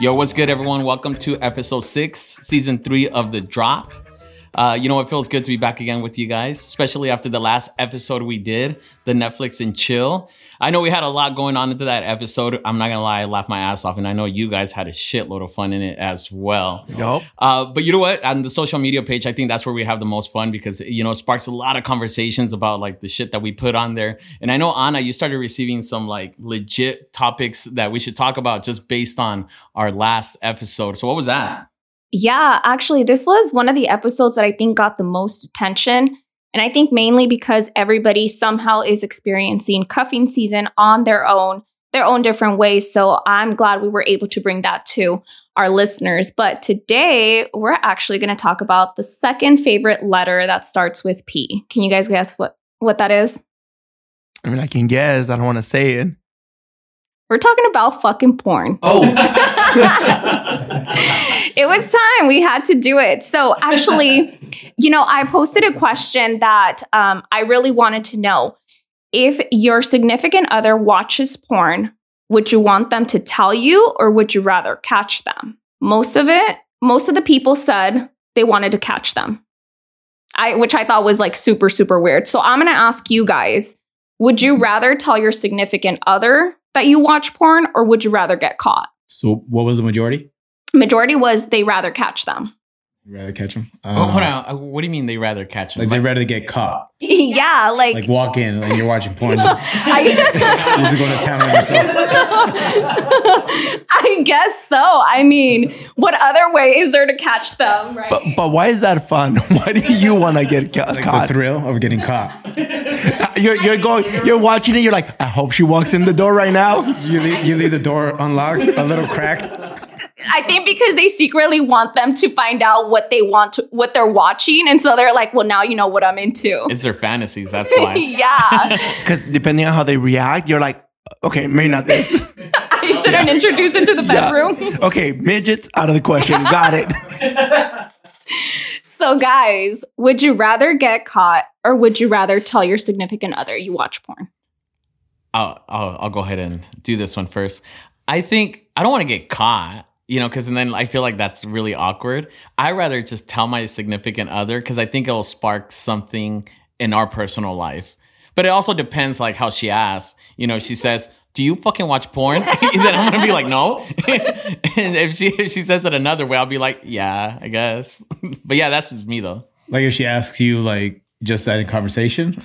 Yo, what's good, everyone? Welcome to episode six, season three of The Drop. Uh, you know, it feels good to be back again with you guys, especially after the last episode we did, the Netflix and chill. I know we had a lot going on into that episode. I'm not gonna lie, I laughed my ass off, and I know you guys had a shitload of fun in it as well. Yup. Uh, but you know what? On the social media page, I think that's where we have the most fun because you know it sparks a lot of conversations about like the shit that we put on there. And I know Anna, you started receiving some like legit topics that we should talk about just based on our last episode. So what was that? Yeah, actually, this was one of the episodes that I think got the most attention. And I think mainly because everybody somehow is experiencing cuffing season on their own, their own different ways. So I'm glad we were able to bring that to our listeners. But today, we're actually going to talk about the second favorite letter that starts with P. Can you guys guess what, what that is? I mean, I can guess. I don't want to say it. We're talking about fucking porn. Oh, it was time. We had to do it. So actually you know i posted a question that um, i really wanted to know. If your significant other watches porn would you want them to tell you or would you rather catch them? Most of it most of the people said they wanted to catch them. I which i thought was like super super weird. So i'm going to ask you guys would you rather tell your significant other that you watch porn or would you rather get caught So what was the majority? majority was they rather catch them You rather catch them? oh, hold on. Uh, What do you mean they rather catch them? Like they'd rather get caught. yeah like, Like walk in, like you're watching porn, just, I, you're just going to town on yourself. I guess so i mean what other way is there to catch them right But but why is that fun? Why do you want to get ca- Like caught? the thrill of getting caught. You're you're going. You're watching it. You're like, I hope she walks in the door right now. You leave, you leave the door unlocked, a little cracked. i think because they secretly want them to find out what they want to what they're watching and so they're like well now you know what i'm into it's their fantasies. That's why. yeah Because depending on how they react, you're like, okay, maybe not this. i shouldn't introduce into the Yeah. bedroom Okay, midgets out of the question. Got it. So guys would you rather get caught or would you rather tell your significant other you watch porn I'll, I'll, I'll go ahead and do this one first. I think I don't want to get caught, you know, because then I feel like that's really awkward. I rather just tell my significant other because I think it will spark something in our personal life. But it also depends, like how she asks. You know, she says, "Do you fucking watch porn?" then I'm gonna be like, "No." and if she if she says it another way, I'll be like, "Yeah, I guess." but yeah, that's just me though. Like if she asks you, like just that in conversation.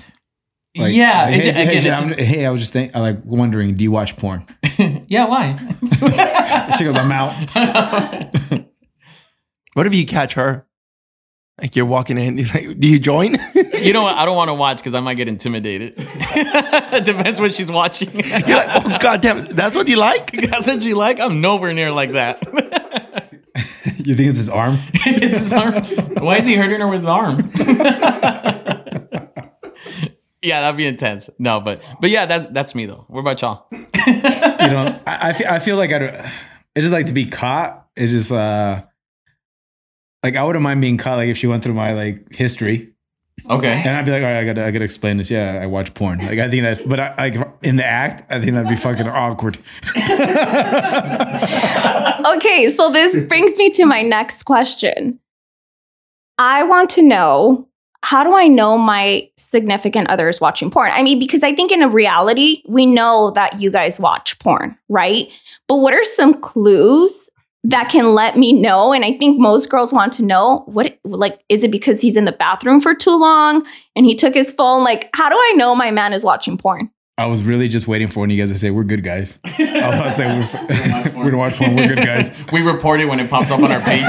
Like, yeah, like, it ju- hey, again, hey, I'm- just- hey, I was just think, I like wondering, do you watch porn? yeah. Why? She goes, I'm out. What if you catch her? Like you're walking in. He's like, do you join? You know what? I don't want to watch because I might get intimidated. it depends what she's watching. You're like, oh god damn, that's what you like. That's what you like? I'm nowhere near like that. You think it's his arm? it's his arm. Why is he hurting her with his arm? yeah, that'd be intense. No, but but yeah, that, that's me though. What about y'all? you know, I, I feel I feel like I don't. It's just like to be caught. It's just uh, like I wouldn't mind being caught. Like if she went through my like history, Okay. and I'd be like, all right, I gotta I gotta explain this. Yeah, I watch porn. Like I think that's, but I, like in the act, I think that'd be fucking awkward. Okay, so this brings me to my next question. I want to know how do I know my significant other is watching porn? I mean, because I think in a reality, we know that you guys watch porn, right? But what are some clues that can let me know? And I think most girls want to know what, like, is it because he's in the bathroom for too long and he took his phone? Like, how do I know my man is watching porn? I was really just waiting for one of you guys to say we're good guys. I was about to say we're, we don't watch porn. We're good guys. We report it when it pops up on our page.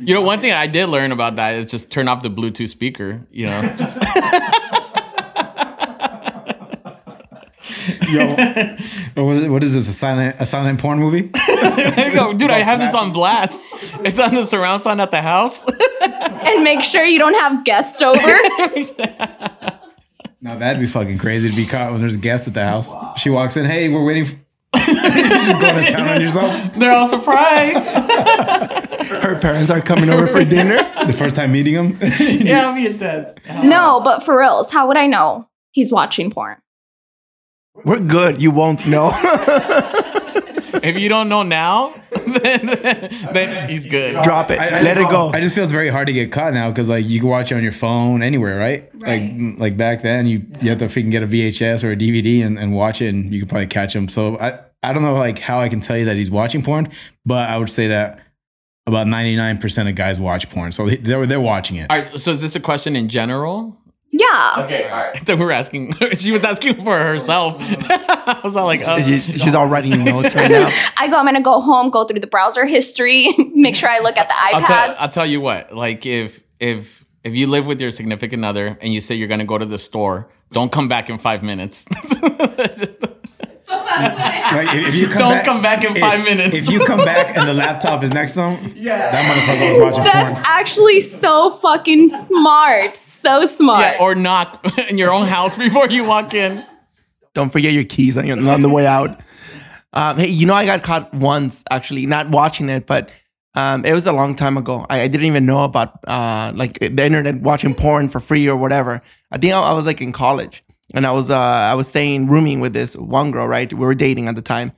you know, one thing I did learn about that is just turn off the Bluetooth speaker. You know, just Yo, what is, what is this? A silent a silent porn movie? There you go. dude, I have this on blast. It's on the surround sound at the house. And make sure you don't have guests over. Now that'd be fucking crazy to be caught when there's a guest at the house. She walks in, hey, we're waiting. For- just going to town on yourself. They're all surprised. Her parents are coming over for dinner. The first time meeting him. yeah, it'll be intense. no, but for reals, how would I know? he's watching porn. We're good. You won't know. If you don't know now, then, then he's good. Drop it. I- I- Let it go. I just feel it's very hard to get caught now because like you can watch it on your phone anywhere, right? Right. Like like back then, you you have to freaking get a VHS or a DVD and, and watch it, and you could probably catch him. So I I don't know like how I can tell you that he's watching porn, but I would say that about ninety nine percent of guys watch porn, so they're they're watching it. All right, so is this a question in general? Yeah. Okay, all right. That we're asking. She was asking for herself. I was all like, uh, She- she's all writing notes right now. I go, I'm gonna go home, go through the browser history, make sure I look at the I'll tell, iPads. I'll tell you what. Like if if if you live with your significant other and you say you're gonna go to the store, don't come back in five minutes. Like if, if you come Don't back, come back in if- five minutes. If you come back and the laptop is next to him, yeah, that motherfucker was watching That's porn. actually so fucking smart. So smart. yeah, or knock in your own house before you walk in. Don't forget your keys on, your, on the way out. Um, hey, you know, I got caught once actually, not watching it, but um, it was a long time ago. I, I didn't even know about uh, like the internet watching porn for free or whatever. I think I, I was like in college, and I was uh, I was staying rooming with this one girl. Right, we were dating at the time.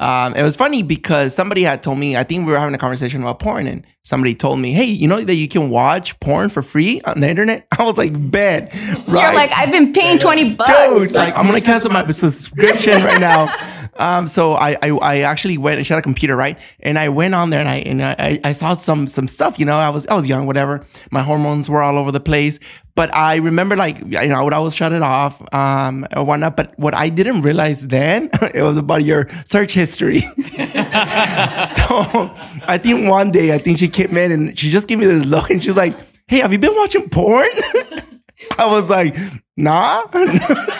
Um, it was funny because somebody had told me. I think we were having a conversation about porn, and somebody told me, "Hey, you know that you can watch porn for free on the internet." I was like, "Bet, right?" You're like, I've been paying 20 bucks. dude, like I'm gonna cancel my subscription right now. Um, so I, I I actually went. She had a computer, right? And I went on there and I and I, I saw some some stuff. You know, I was I was young, whatever. My hormones were all over the place. But I remember, like you know, I would always shut it off, um, or whatnot. But what I didn't realize then, it was about your search history. so I think one day, I think she came in and she just gave me this look, and she's like, "Hey, have you been watching porn?" I was like, "Nah."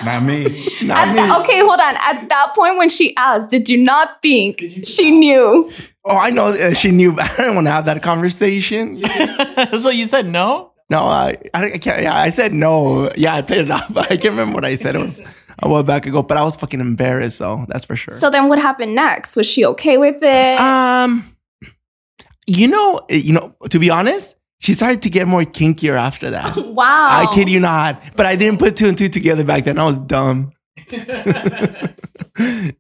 Not me. Not At me. the- okay, hold on. At that point, when she asked, did you not think she knew? Oh, I know uh, she knew. but I didn't want to have that conversation. so you said no? No, I, I, I can't. Yeah, I said no. Yeah, I played it off. I can't remember what I said. It was a while back ago, but I was fucking embarrassed. So that's for sure. So then, what happened next? Was she okay with it? um, you know, you know. To be honest, she started to get more kinkier after that. wow. I kid you not. But I didn't put two and two together back then. I was dumb.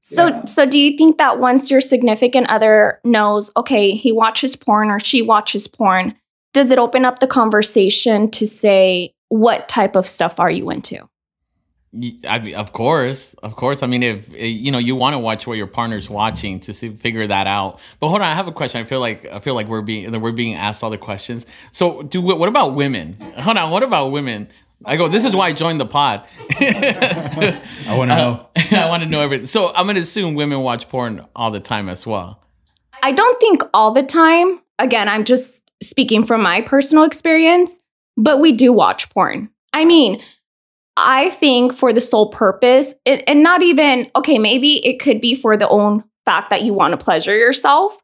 So, so do you think that once your significant other knows, okay, he watches porn or she watches porn, does it open up the conversation to say, what type of stuff are you into? Y- I mean, of course, of course. I mean, if eh, you know you want to watch what your partner's watching to see, figure that out. But hold on, I have a question. I feel like I feel like we're being we're being asked all the questions. So, do what about women? Hold on, what about women? I go. This is why I joined the pod. I want to know. I want to know everything. So I'm gonna assume women watch porn all the time as well. I don't think all the time. Again, I'm just speaking from my personal experience, but we do watch porn. I mean, I think for the sole purpose, and, not even, okay, maybe it could be for the own fact that you want to pleasure yourself,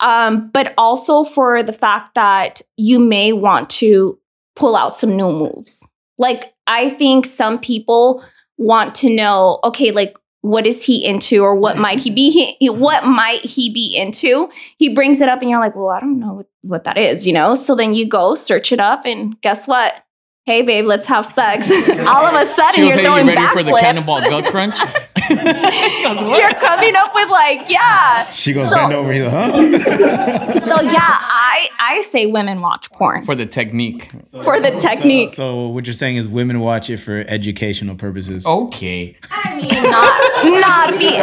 um, but also for the fact that you may want to pull out some new moves. Like, I think some people want to know, okay, like, what is he into or what might he be he, what might he be into? He brings it up and you're like well i don't know what, what that is you know? So then you go search it up and guess what hey babe let's have sex all of a sudden She goes, you're "Hey, throwing you ready for the backflips. cannonball gut crunch?" You're coming up with like yeah She goes so, bend over here, huh? so yeah i i say women watch porn for, for the technique. For the technique So what you're saying is women watch it for educational purposes. Okay. I mean, not not the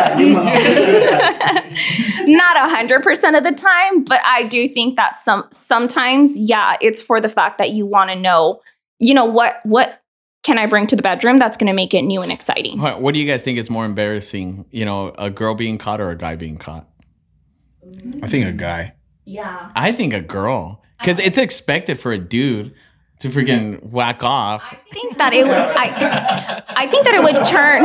not a hundred percent of the time, but I do think that some sometimes, yeah, it's for the fact that you want to know, you know, what what can I bring to the bedroom that's going to make it new and exciting. What what do you guys think is more embarrassing? You know, a girl being caught or a guy being caught? I think a guy. Yeah, I think a girl, because it's expected for a dude to freaking whack off. I think that it would. I I think that it would turn.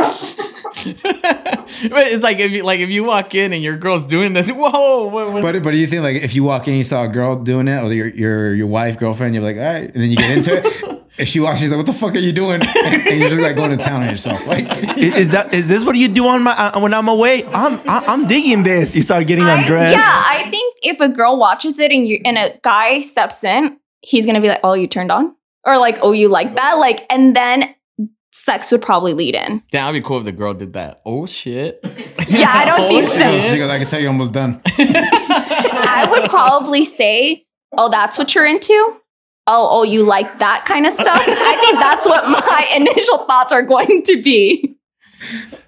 but it's like if you like if you walk in and your girl's doing this, whoa! What, what? But but do you think like if you walk in, you saw a girl doing it, or your your your wife, girlfriend, you're like, all right, and then you get into it. If she walks, she's like, "What the fuck are you doing?" And, you're just like going to town on yourself. Like, Is that is this what you do on my uh, when I'm away? I'm I, I'm digging this. You start getting I- undressed. yeah, I think if a girl watches it and you and a guy steps in, he's gonna be like, "Oh, you turned on," or like, "Oh, you like that," like, and then sex would probably lead in. That'd be cool if the girl did that. Oh shit. Yeah, I don't think Oh, so. shit. She goes, I can tell you're almost done. I would probably say, "Oh, that's what you're into." Oh, oh, you like that kind of stuff? I think that's what my initial thoughts are going to be.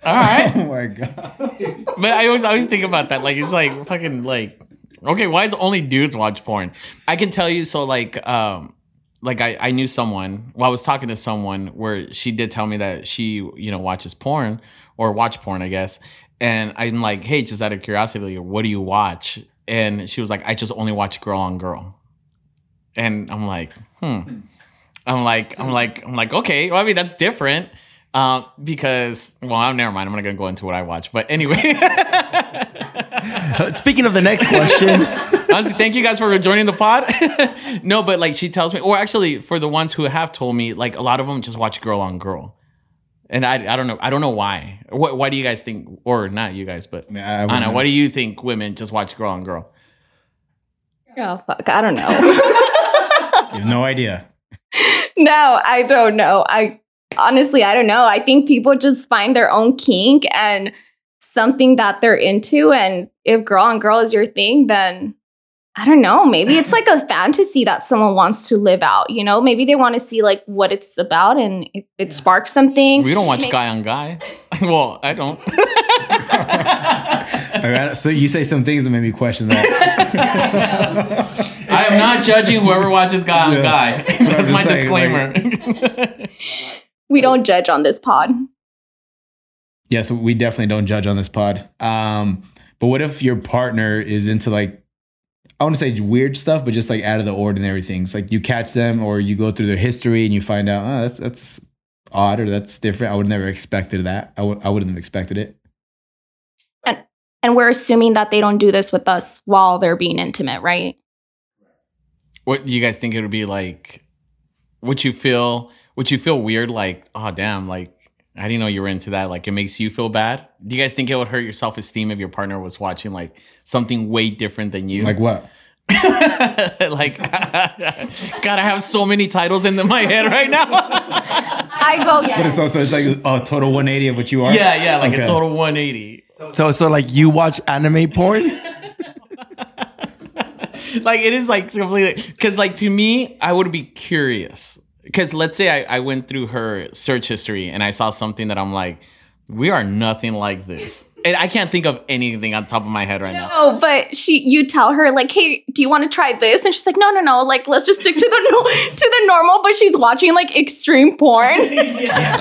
All right. Oh my god. But I always always think about that. Like it's like fucking like okay, why is only dudes watch porn? I can tell you so like um like I, I knew someone well I was talking to someone where she did tell me that she, you know, watches porn or watch porn, I guess. And I'm like, hey, just out of curiosity, what do you watch? And she was like, I just only watch girl on girl. And I'm like, hmm. I'm like, I'm like, I'm like, okay. Well, I mean, that's different. Um, because well, I'm never mind. I'm not gonna go into what I watch, but anyway. Speaking of the next question, Honestly, thank you guys for joining the pod. no, but like she tells me, or actually, for the ones who have told me, like a lot of them just watch girl on girl, and I, I don't know, I don't know why. What, why do you guys think, or not you guys, but mean, I- I Anna, wouldn't- what do you think women just watch girl on girl? Oh fuck, I don't know. You have no idea. no, I don't know. I honestly, I don't know. I think people just find their own kink and something that they're into. And if girl on girl is your thing, then I don't know. Maybe it's like a fantasy that someone wants to live out. You know, maybe they want to see like what it's about and if it sparks something. We don't watch Maybe- guy on guy. well, I don't. All right, uh, so you say some things that made me question that. I am not judging whoever watches guy on Yeah. guy. That's my saying, disclaimer. we don't judge on this pod. yes, we definitely don't judge on this pod. Um, but what if your partner is into like I want to say weird stuff, but just like out of the ordinary things. Like you catch them or you go through their history and you find out, oh, that's that's odd or that's different. I would never expected that. I would I wouldn't have expected it. And And we're assuming that they don't do this with us while they're being intimate, right? What do you guys think it would be like? Would you feel? Would you feel weird? Like, oh damn! Like, I didn't know you were into that. Like, it makes you feel bad. Do you guys think it would hurt your self esteem if your partner was watching like something way different than you? Like what? like, God, I have so many titles in my head right now. I go, But yeah. it's also it's like a total 180 of what you are. yeah, yeah, like Okay. a total 180. so so like you watch anime porn? like it is like completely because like to me i would be curious. Because let's say I, I went through her search history and i saw something that i'm like we are nothing like this and i can't think of anything on top of my head right now No, but she, you tell her like, "Hey, do you want to try this?" And she's like, "No, no, no. Like, let's just stick to the no- to the normal." But she's watching like extreme porn.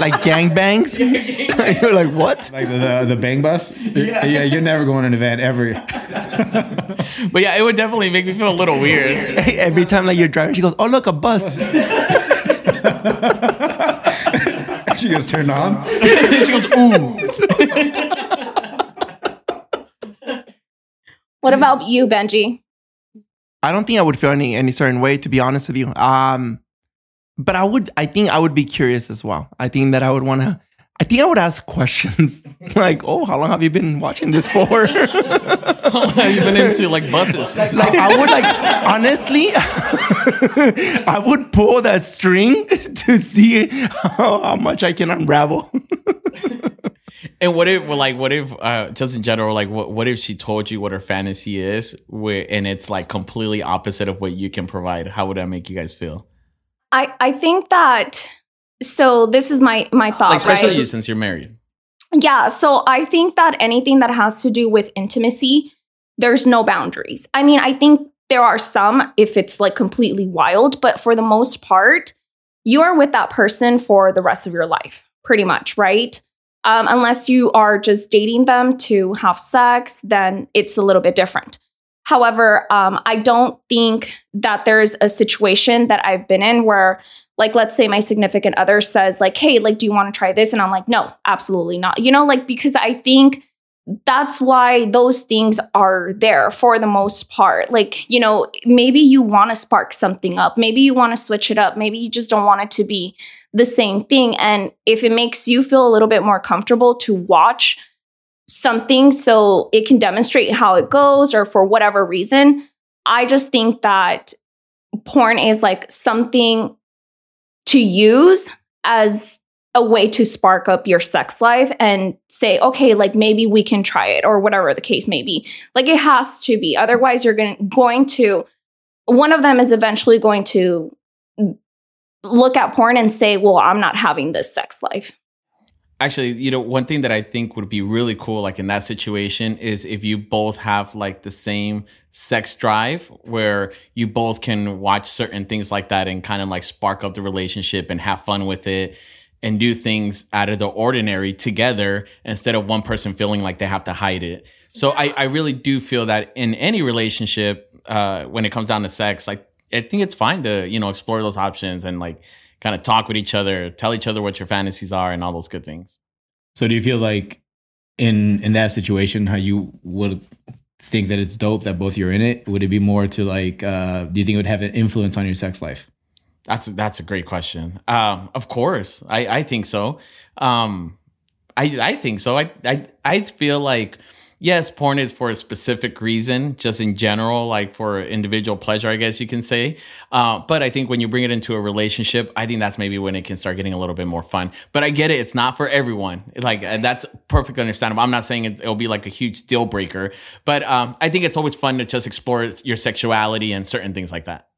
like gangbangs? You're like, what? Like the, the, the bang bus? Yeah. yeah, you're never going in a van ever. but yeah it would definitely make me feel a little weird Every time like you're driving, she goes, "Oh look, a bus." she gets turned on. she goes ooh what about you, Benji? I don't think I would feel any any certain way, to be honest with you. Um, but I would. I think I would be curious as well. I think that I would want to. I think I would ask questions like, "Oh, how long have you been watching this for?" you've you been into like buses like I would like honestly, I would pull that string to see how, how much I can unravel. And what if like what if uh just in general like what, what if she told you what her fantasy is where and it's like completely opposite of what you can provide how would that make you guys feel I I think that. So this is my my thought, like especially right? you since you're married Yeah, so I think that anything that has to do with intimacy, there's no boundaries. I mean, I think there are some if it's like completely wild, but for the most part, you are with that person for the rest of your life, pretty much, right? Um, unless you are just dating them to have sex, then it's a little bit different. However, um, I don't think that there's a situation that I've been in where, like, let's say my significant other says, like, hey, like, do you want to try this? And I'm like, no, absolutely not. You know, like, because I think that's why those things are there for the most part. Like, you know, maybe you want to spark something up. Maybe you want to switch it up. Maybe you just don't want it to be the same thing. And if it makes you feel a little bit more comfortable to watch something so it can demonstrate how it goes or for whatever reason, I just think that porn is like something to use as a way to spark up your sex life and say, okay, like maybe we can try it or whatever the case may be. Like it has to be. Otherwise, you're gonna, going to one of them is eventually going to look at porn and say, well, I'm not having this sex life. Actually, you know, one thing that I think would be really cool, like in that situation, is if you both have like the same sex drive where you both can watch certain things like that and kind of like spark up the relationship and have fun with it and do things out of the ordinary together instead of one person feeling like they have to hide it. So I, I really do feel that in any relationship, uh, when it comes down to sex, like I think it's fine to, you know, explore those options and like kind of talk with each other, tell each other what your fantasies are and all those good things. So do you feel like in in that situation how you would think that it's dope that both you're in it? Would it be more to like uh do you think it would have an influence on your sex life? That's that's a great question. Um, of course, I I think so. Um, I I think so. I I I feel like yes, porn is for a specific reason, just in general, like for individual pleasure, I guess you can say. Uh, but I think when you bring it into a relationship, I think that's maybe when it can start getting a little bit more fun. But I get it; it's not for everyone. Like that's perfectly understandable. I'm not saying it, will be like a huge deal breaker, but um, I think it's always fun to just explore your sexuality and certain things like that.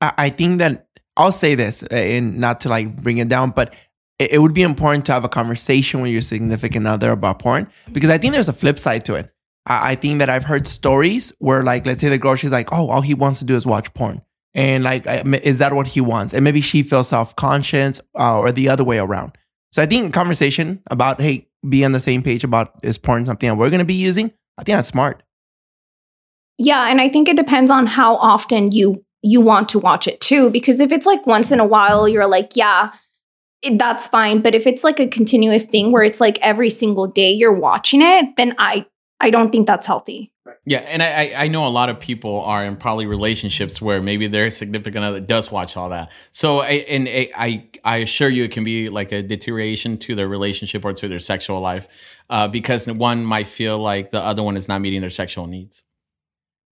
I think that I'll say this, and not to like bring it down, but it, it would be important to have a conversation with your significant other about porn because I think there's a flip side to it. I, I think that I've heard stories where, like, let's say the girl, she's like, oh, all he wants to do is watch porn. And like, is that what he wants? And maybe she feels self conscious uh, or the other way around. So I think conversation about, hey, be on the same page about is porn something that we're going to be using? I think that's smart. Yeah. And I think it depends on how often you you want to watch it too. Because if it's like once in a while, you're like, yeah, it, that's fine. But if it's like a continuous thing where it's like every single day you're watching it, then I I don't think that's healthy. Yeah, and I I know a lot of people are in probably relationships where maybe their significant other does watch all that. So I and I I assure you it can be like a deterioration to their relationship or to their sexual life, uh, because one might feel like the other one is not meeting their sexual needs.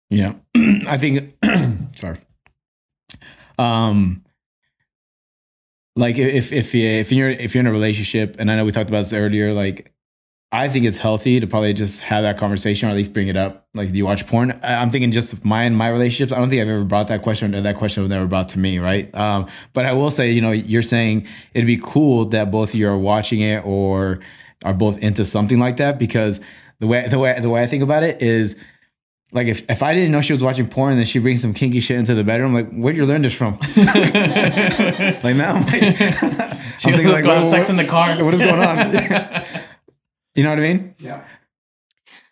Yeah, I think. sorry um like if if if you're if you're in a relationship and i know we talked about this earlier like i think it's healthy to probably just have that conversation or at least bring it up. Like do you watch porn? I'm thinking just my and my relationships. I don't think i've ever brought that question or that question was never brought to me right? Um but i will say you know you're saying it'd be cool that both of you are watching it or are both into something like that because the way the way the way i think about it is like if, if I didn't know she was watching porn and then she brings some kinky shit into the bedroom, like where'd you learn this from? like now, I'm like, she I'm thinking like, go have sex in the car. What is going on? you know what I mean? Yeah.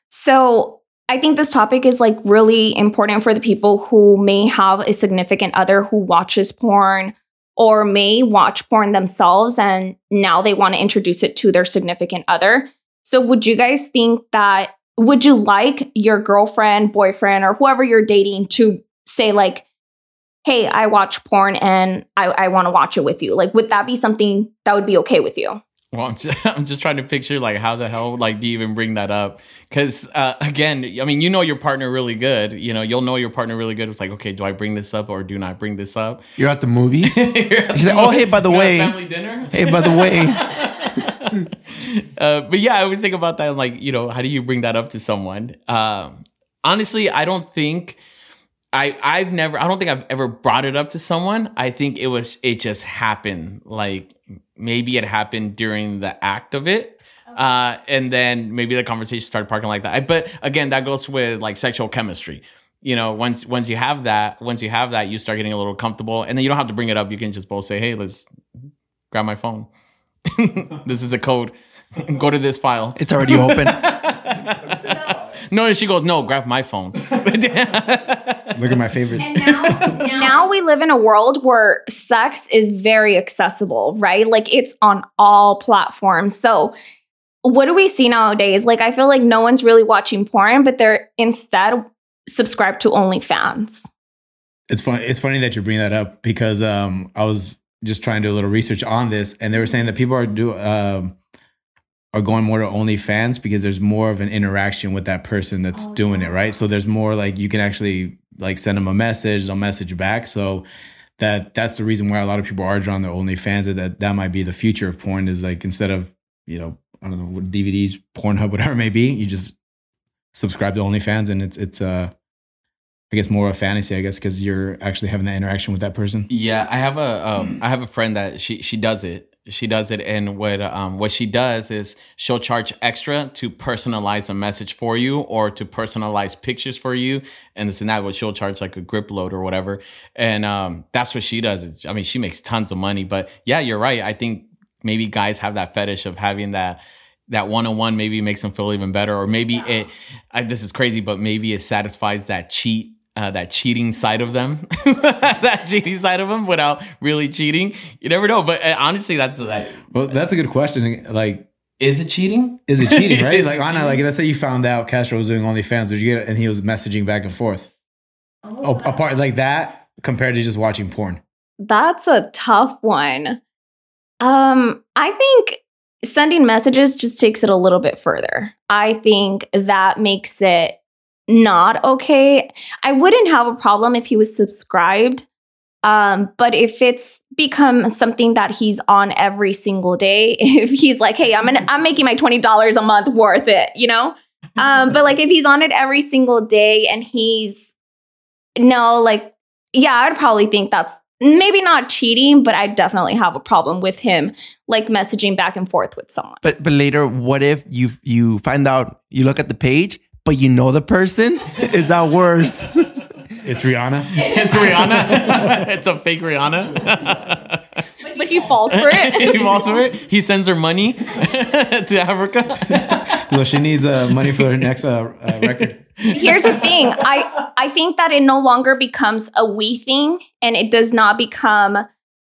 So I think this topic is like really important for the people who may have a significant other who watches porn or may watch porn themselves and now they want to introduce it to their significant other. So would you guys think that would you like your girlfriend, boyfriend, or whoever you're dating to say, like, hey, I watch porn and I, I want to watch it with you? Like, would that be something that would be okay with you? Well, I'm just, I'm just trying to picture like how the hell like do you even bring that up? Because uh, again, I mean, you know your partner really good. You know, you'll know your partner really good. It's like, okay, do I bring this up or do not bring this up? You're at the movies. at the like, oh, hey, by the way, family dinner. Hey, by the way. uh, but yeah, I always think about that. I'm like, you know, how do you bring that up to someone? Um, honestly, I don't think I I've never I don't think I've ever brought it up to someone. I think it was it just happened. Like maybe it happened during the act of it. Uh, and then maybe the conversation started parking like that. I, But again, that goes with like sexual chemistry. You know, once once you have that, once you have that, you start getting a little comfortable, and then you don't have to bring it up. You can just both say, "Hey, let's grab my phone." this is a code. Go to this file. It's already open. no, she goes, no, grab my phone. Look at my favorites. Now, now, we live in a world where sex is very accessible, right? Like it's on all platforms. So, what do we see nowadays? Like, I feel like no one's really watching porn, but they're instead subscribed to OnlyFans. It's funny. It's funny that you bring that up because um, I was just trying to do a little research on this, and they were saying that people are do um, are going more to OnlyFans because there's more of an interaction with that person that's oh, doing yeah. it, right? So there's more like you can actually like send them a message, they'll message back. So that that's the reason why a lot of people are drawn to OnlyFans. That that, that might be the future of porn. Is like instead of you know I don't know what DVDs, Pornhub, whatever it may be, you just subscribe to OnlyFans, and it's it's uh I guess more of a fantasy, I guess, because you're actually having that interaction with that person. Yeah, I have a um, I have a friend that she she does it. She does it, and what um what she does is she'll charge extra to personalize a message for you or to personalize pictures for you, and this and that. What she'll charge like a grip load or whatever, and um that's what she does. I mean, she makes tons of money, but yeah, you're right. I think maybe guys have that fetish of having that that one on one maybe makes them feel even better, or maybe it. I, this is crazy, but maybe it satisfies that cheat uh, that cheating side of them, that cheating side of them without really cheating. You never know. But uh, honestly, that's like, Well, that's a good question. Like, is it cheating? is it cheating? Right? Like, it Anna, like let's say you found out Castro was doing OnlyFans, did you get it? And he was messaging back and forth. Oh, apart like that compared to just watching porn. That's a tough one. Um, I think sending messages just takes it a little bit further. I think that makes it not okay. I wouldn't have a problem if he was subscribed. Um, but if it's become something that he's on every single day, if he's like, hey, I'm gonna I'm making my $20 a month worth it, you know? Um, but like if he's on it every single day and he's no, like, yeah, I'd probably think that's maybe not cheating, but I definitely have a problem with him like messaging back and forth with someone. But but later, what if you you find out you look at the page, but you know the person? Is that worse? It's Rihanna. It's Rihanna. it's a fake Rihanna. But he falls for it. he falls for it. He sends her money to Africa. so she needs uh, money for her next uh, uh, record. Here's the thing. I I think that it no longer becomes a we thing and it does not become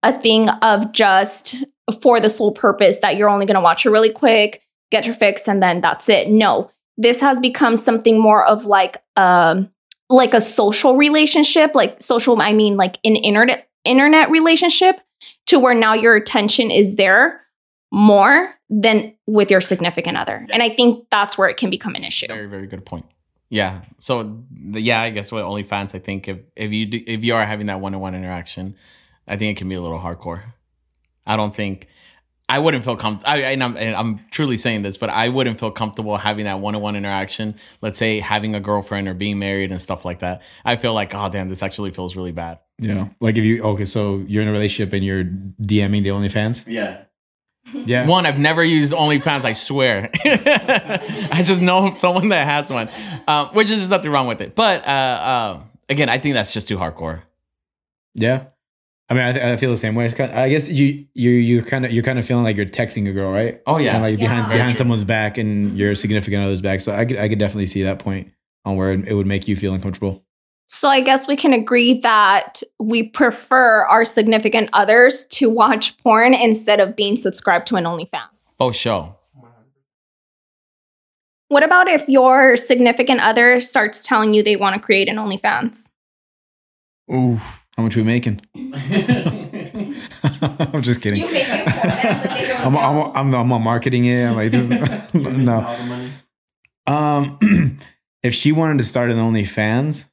a thing of just for the sole purpose that you're only going to watch it really quick, get your fix and then that's it. No. This has become something more of like um like a social relationship, like social I mean like an internet internet relationship to where now your attention is there more than with your significant other. And I think that's where it can become an issue. Very, very good point. Yeah. So the, yeah, I guess with OnlyFans, I think if if you do, if you are having that one on one interaction, I think it can be a little hardcore. I don't think I wouldn't feel comfortable. And I'm, and I'm truly saying this, but I wouldn't feel comfortable having that one on one interaction. Let's say having a girlfriend or being married and stuff like that. I feel like, oh damn, this actually feels really bad. Yeah. Like if you okay, so you're in a relationship and you're DMing the OnlyFans. Yeah. Yeah. One, I've never used OnlyFans. I swear. I just know someone that has one, um, which is nothing wrong with it. But uh, uh, again, I think that's just too hardcore. Yeah. I mean, I, th- I feel the same way. It's kind I guess you you you kind of you're kind of feeling like you're texting a girl, right? Oh yeah, And like behind Yeah. behind someone's back and your significant other's back. So I could I could definitely see that point on where it would make you feel uncomfortable. So I guess we can agree that we prefer our significant others to watch porn instead of being subscribed to an OnlyFans. oh show. What about if your significant other starts telling you they want to create an OnlyFans? Ooh, how much we making? I'm just kidding. I'm, I'm, I'm, I'm, marketing it. I'm like, this is, no. Um, if she wanted to start an OnlyFans,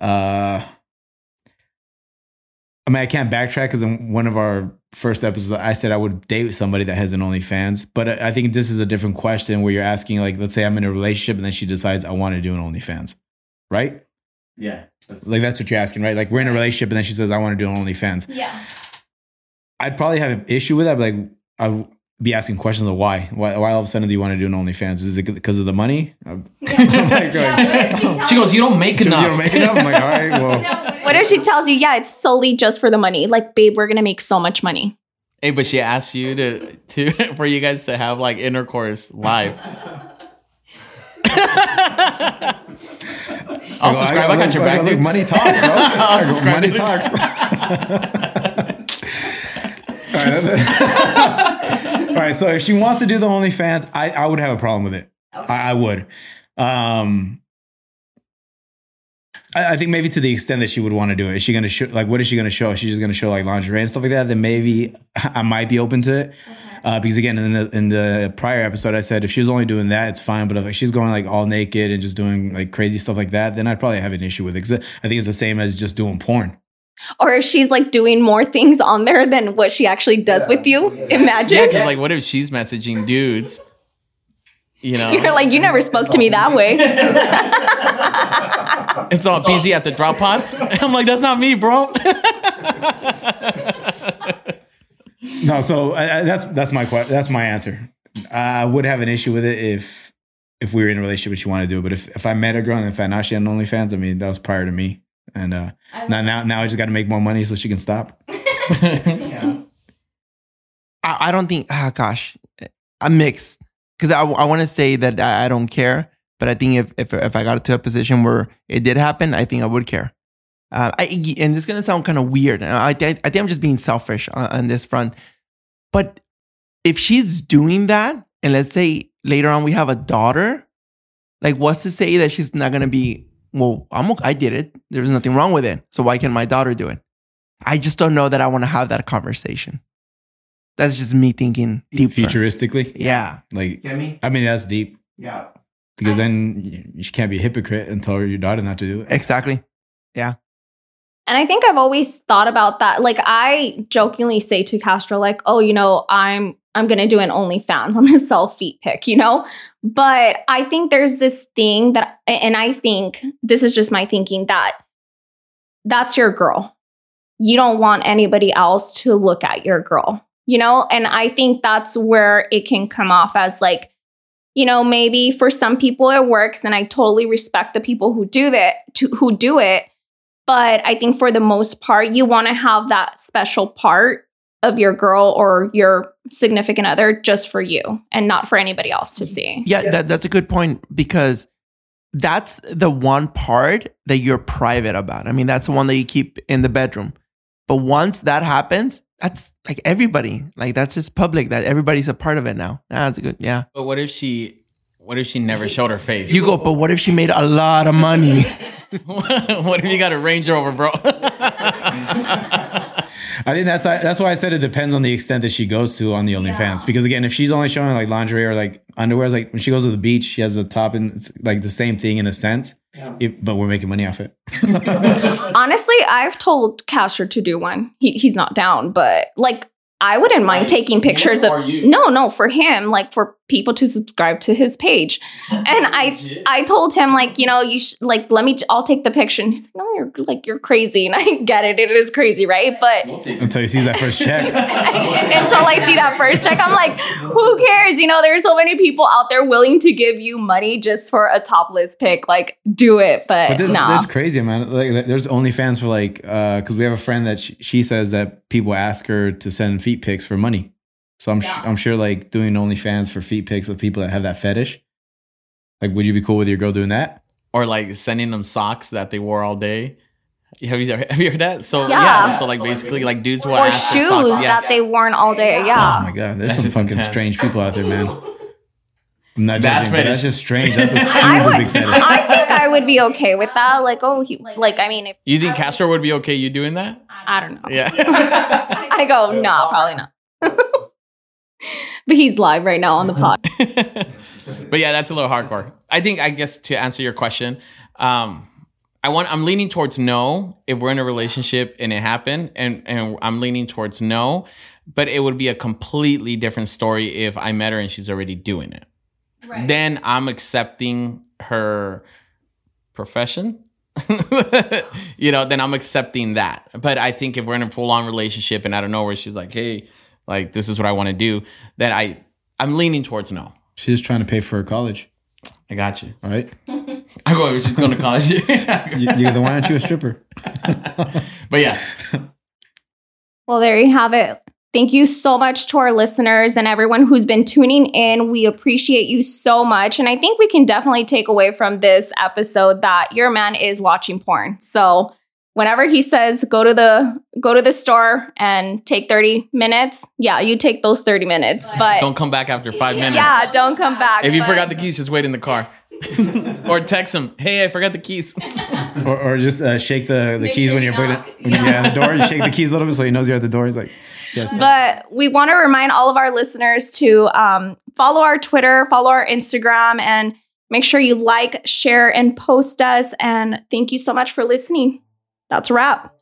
uh, I mean, I can't backtrack because in one of our first episodes, I said I would date somebody that has an OnlyFans. But I I think this is a different question where you're asking, like, let's say I'm in a relationship and then she decides I want to do an OnlyFans, right? Yeah. Like that's what you're asking, right? Like we're in a relationship and then she says I want to do an OnlyFans. Yeah. I'd probably have an issue with that. But like I'd be asking questions of why. Why, why all of a sudden do you want to do an OnlyFans? Is it because of the money? I'm like, oh She goes, you don't make "Because enough. you don't make enough. I'm like, all right, well, What if she tells you, yeah, it's solely just for the money? Like, babe, we're going to make so much money. hey, but she asked you to to for you guys to have like intercourse live. I'll subscribe. I, got your back, look, dude. money talks, bro. I go, subscribe, money talks. all, right, all right. So if she wants to do the OnlyFans, I, I would have a problem with it. I, I would. Um, I, I think maybe to the extent that she would want to do it. Is she going to show like what is she going to show? Is she just going to show like lingerie and stuff like that? Then maybe I might be open to it. Uh, because again, in the in the prior episode, I said if she was only doing that, it's fine. But if like, she's going like all naked and just doing like crazy stuff like that, then I'd probably have an issue with it. Cause I think it's the same as just doing porn. Or if she's like doing more things on there than what she actually does with you. Imagine. Yeah, because like, what if she's messaging dudes? You know, You're like, you never spoke to me that way. it's all busy at the drop pod. I'm like, that's not me, bro. No, so I, I, that's that's my que- that's my answer. I would have an issue with it if if we were in a relationship and she wanted to do it. But if, if I met a girl and found out she had an OnlyFans, I mean that was prior to me. And uh, now now now I just got to make more money so she can stop. I, I don't think. Ah, gosh, I'm mixed because I, I want to say that I, I don't care, but I think if, if if I got to a position where it did happen, I think I would care. Uh, I, and this is gonna sound kind of weird. I, I, I think I'm just being selfish on, on this front. But if she's doing that, and let's say later on we have a daughter, like what's to say that she's not gonna be? Well, I'm I did it. There's nothing wrong with it. So why can't my daughter do it? I just don't know that I want to have that conversation. That's just me thinking deeper. Futuristically, Yeah. like Get me? I mean that's deep Yeah. because then you, you can't be a hypocrite and tell your daughter not to do it. Exactly. Yeah. And I think I've always thought about that. Like I jokingly say to Castro, like, oh, you know, I'm I'm gonna do an OnlyFans. I'm gonna sell feet pic, you know? But I think there's this thing that and I think this is just my thinking that that's your girl. You don't want anybody else to look at your girl, you know? And I think that's where it can come off as like, you know, maybe for some people it works, and I totally respect the people who do that, to, who do it. But I think for the most part, you want to have that special part of your girl or your significant other just for you and not for anybody else to see. Yeah, That, that's a good point because that's the one part that you're private about. I mean, that's the one that you keep in the bedroom. But once that happens, that's like everybody. Like that's just public. That everybody's a part of it now. Ah, That's good. Yeah. But what if she? What if she never showed her face? You go. But what if she made a lot of money? what if you got a Range Rover, bro? I think that's that's why I said it depends on the extent that she goes to on the OnlyFans. Because again, if she's only showing like lingerie or like underwear, like when she goes to the beach, she has a top and it's like the same thing in a sense. If- but we're making money off it. Honestly, I've told Castro to do one. He, he's not down, but like I wouldn't mind Right. taking pictures of you? no, no, for him, like for people to subscribe to his page. And I I told him like, you know, you sh- like let me I'll take the picture. And he's like, no, you're like you're crazy. And I get it. It is crazy, right? But Until you see that first check. until I see that first check, I'm like, who cares? You know, there's so many people out there willing to give you money just for a topless pic. Like, do it. But, But there's, no. there's crazy man. Like there's OnlyFans for like uh because we have a friend that she, she says that people ask her to send feet pics for money. So I'm sh- I'm sure like doing OnlyFans for feet pics of people that have that fetish. Like, would you be cool with your girl doing that? or like sending them socks that they wore all day. Have you have you heard that? So Yeah. yeah, so like basically like dudes will or ask for shoes socks. Yeah. that they worn all day. Yeah. Oh my god, there's That's some fucking intense. strange people out there, man. I'm not That's judging, but that's just strange. That's a I super big would, fetish. I think I would be okay with that. Like, oh, he, like, I mean, if you think Castro would be okay you doing that? I don't know. Yeah. I go, nah, probably not. but he's live right now on the pod. but yeah, that's a little hardcore. I think I guess to answer your question, um, I want I'm leaning towards no if we're in a relationship and it happened, and and I'm leaning towards no, but it would be a completely different story if I met her and she's already doing it. Then I'm accepting her profession. you know, then I'm accepting that. But I think if we're in a full on relationship and I don't know where she's like, "Hey, like this is what I want to do," then I I'm leaning towards no. She's trying to pay for her college. I got you. All right, I go. She's going to college. you, you, then why aren't you a stripper? but yeah, Well, there you have it. Thank you so much to our listeners and everyone who's been tuning in. We appreciate you so much. And I think we can definitely take away from this episode that your man is watching porn. So whenever he says go to the go to the store and take 30 minutes, yeah, you take those 30 minutes. But don't come back after five minutes. yeah, don't come back. If you but- forgot the keys, just wait in the car. or text him, "Hey, I forgot the keys." Or, or just uh, shake the, the keys sure when you you're putting knock. when you're at the door. You shake the keys a little bit so he knows you're at the door. He's like, yes. But we want to remind all of our listeners to um, follow our Twitter, follow our Instagram, and make sure you like, share, and post us. And thank you so much for listening. That's a wrap.